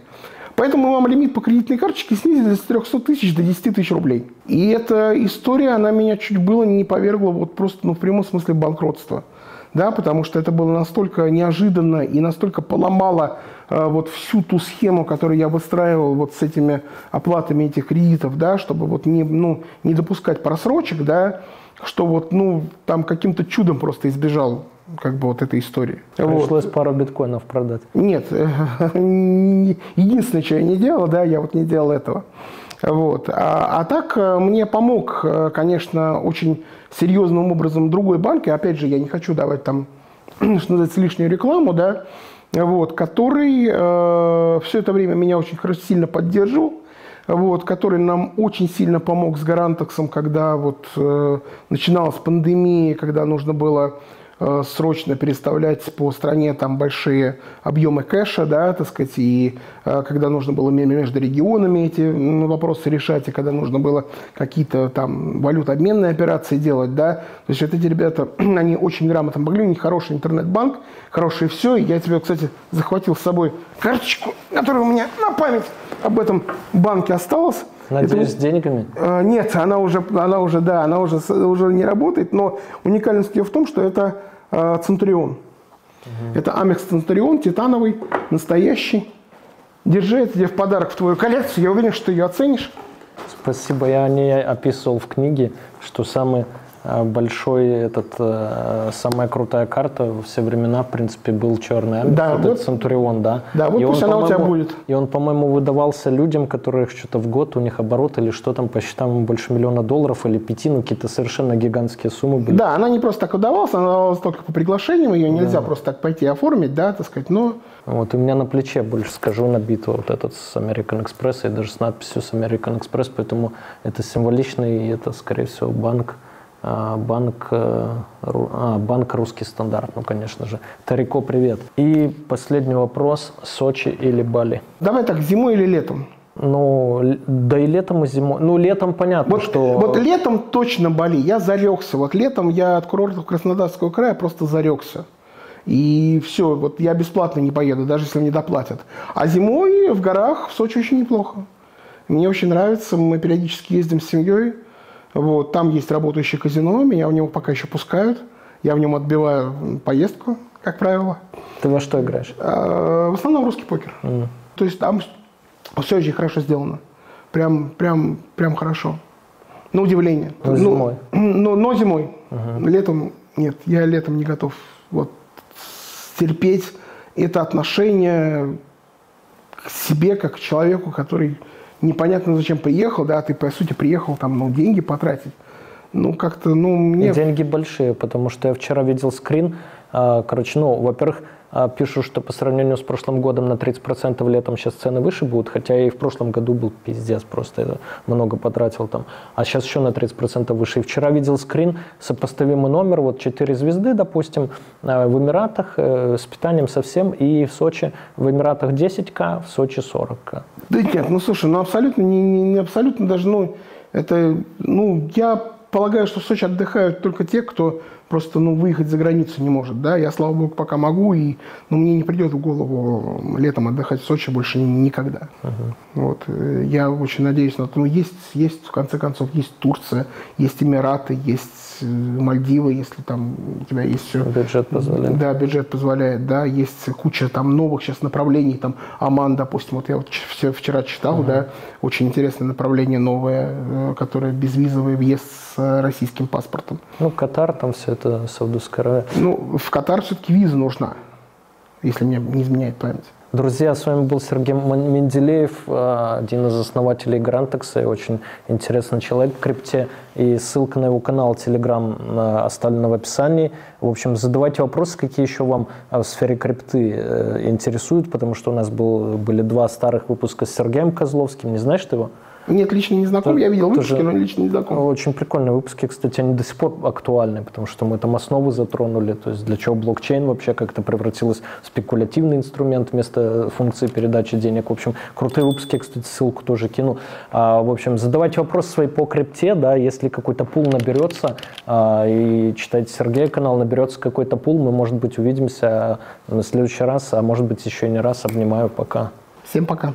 Поэтому вам лимит по кредитной карточке снизили с 300 тысяч до 10 тысяч рублей. И эта история, она меня чуть было не повергла вот просто ну, в прямом смысле банкротства да, потому что это было настолько неожиданно и настолько поломало э, вот всю ту схему, которую я выстраивал вот с этими оплатами этих кредитов, да, чтобы вот не, ну, не допускать просрочек, да, что вот, ну, там каким-то чудом просто избежал как бы вот этой истории. Пришлось вот. пару биткоинов продать. Нет, *laughs* единственное, что я не делал, да, я вот не делал этого. Вот. А, а так э, мне помог, э, конечно, очень серьезным образом другой банк, и опять же, я не хочу давать там, *clears throat* что называется, лишнюю рекламу, да, вот, который э, все это время меня очень сильно поддерживал, вот, который нам очень сильно помог с Гарантексом, когда вот э, начиналась пандемия, когда нужно было срочно переставлять по стране там большие объемы кэша, да, так сказать, и э, когда нужно было между регионами эти вопросы решать, и когда нужно было какие-то там валютообменные операции делать, да, то есть вот эти ребята, *clears throat* они очень грамотно могли, у них хороший интернет-банк, хорошее все, я тебе, кстати, захватил с собой карточку, которая у меня на память об этом банке осталась, Надеюсь, это, с деньгами? Э, нет, она уже, она уже, да, она уже, уже не работает, но уникальность ее в том, что это э, Центурион. Угу. Это Амекс Центурион, титановый, настоящий. Держи это тебе в подарок в твою коллекцию, я уверен, что ты ее оценишь. Спасибо, я не описывал в книге, что самый большой этот э, самая крутая карта во все времена, в принципе, был черный Амбит, да, вот, вот Центурион, да. Да, вот и пусть он, она у тебя будет. И он, по-моему, выдавался людям, которых что-то в год у них оборот или что там, по счетам больше миллиона долларов или пяти, ну какие-то совершенно гигантские суммы были. Да, она не просто так выдавалась, она выдавалась только по приглашениям, ее нельзя да. просто так пойти оформить, да, так сказать, но... Вот у меня на плече, больше скажу, набит вот этот с American Express и даже с надписью с American Express, поэтому это символично и это, скорее всего, банк а, банк, э, а, банк «Русский стандарт», ну, конечно же. Тарико, привет. И последний вопрос. Сочи или Бали? Давай так, зимой или летом? Ну, да и летом, и зимой. Ну, летом понятно, вот, что... Вот летом точно Бали. Я зарекся. Вот летом я от курортов Краснодарского края просто зарекся. И все, вот я бесплатно не поеду, даже если мне доплатят. А зимой в горах в Сочи очень неплохо. Мне очень нравится, мы периодически ездим с семьей. Вот, там есть работающее казино, меня в него пока еще пускают. Я в нем отбиваю поездку, как правило. Ты во что играешь? А, в основном русский покер. Mm. То есть там все очень хорошо сделано. Прям, прям, прям хорошо. На удивление. Но ну, зимой. *clears throat* Но, но зимой. Uh-huh. Летом нет, я летом не готов вот терпеть это отношение к себе как к человеку, который непонятно зачем приехал, да, ты, по сути, приехал там, ну, деньги потратить. Ну, как-то, ну, мне... Деньги большие, потому что я вчера видел скрин, а, короче, ну, во-первых, пишут, что по сравнению с прошлым годом на 30% летом сейчас цены выше будут, хотя и в прошлом году был пиздец, просто много потратил там. А сейчас еще на 30% выше. И вчера видел скрин, сопоставимый номер, вот 4 звезды, допустим, а, в Эмиратах э, с питанием совсем, и в Сочи, в Эмиратах 10к, в Сочи 40к. Да нет, ну слушай, ну абсолютно, не, не абсолютно даже, ну, это, ну, я полагаю, что в Сочи отдыхают только те, кто просто ну, выехать за границу не может. Да? Я, слава богу, пока могу, и ну, мне не придет в голову летом отдыхать в Сочи больше никогда. Uh-huh. Вот. Э, я очень надеюсь на то. Ну, есть, есть, в конце концов, есть Турция, есть Эмираты, есть Мальдивы, если там у тебя есть все. Бюджет позволяет. Да, бюджет позволяет, да. Есть куча там новых сейчас направлений, там Оман, допустим, вот я вот все вчера читал, uh-huh. да, очень интересное направление новое, э, которое безвизовый въезд с э, российским паспортом. Ну, Катар, там все это, Саудовская Аравия. Ну, в Катар все-таки виза нужна, если мне не изменяет память. Друзья, с вами был Сергей Менделеев, э, один из основателей Грантекса и очень интересный человек в крипте. И ссылка на его канал Telegram э, оставлена в описании. В общем, задавайте вопросы, какие еще вам э, в сфере крипты интересуют, потому что у нас был, были два старых выпуска с Сергеем Козловским. Не знаешь ты его? Нет, лично не знаком. То, я видел выпуски, но лично не знаком. Очень прикольные выпуски, кстати, они до сих пор актуальны, потому что мы там основы затронули, то есть для чего блокчейн вообще как-то превратилась в спекулятивный инструмент вместо функции передачи денег. В общем, крутые выпуски, кстати, ссылку тоже кину. А, в общем, задавайте вопросы свои по крипте, да, если какой-то пул наберется, а, и читайте Сергея канал, наберется какой-то пул, мы, может быть, увидимся на следующий раз, а может быть, еще не раз. Обнимаю, пока. Всем пока.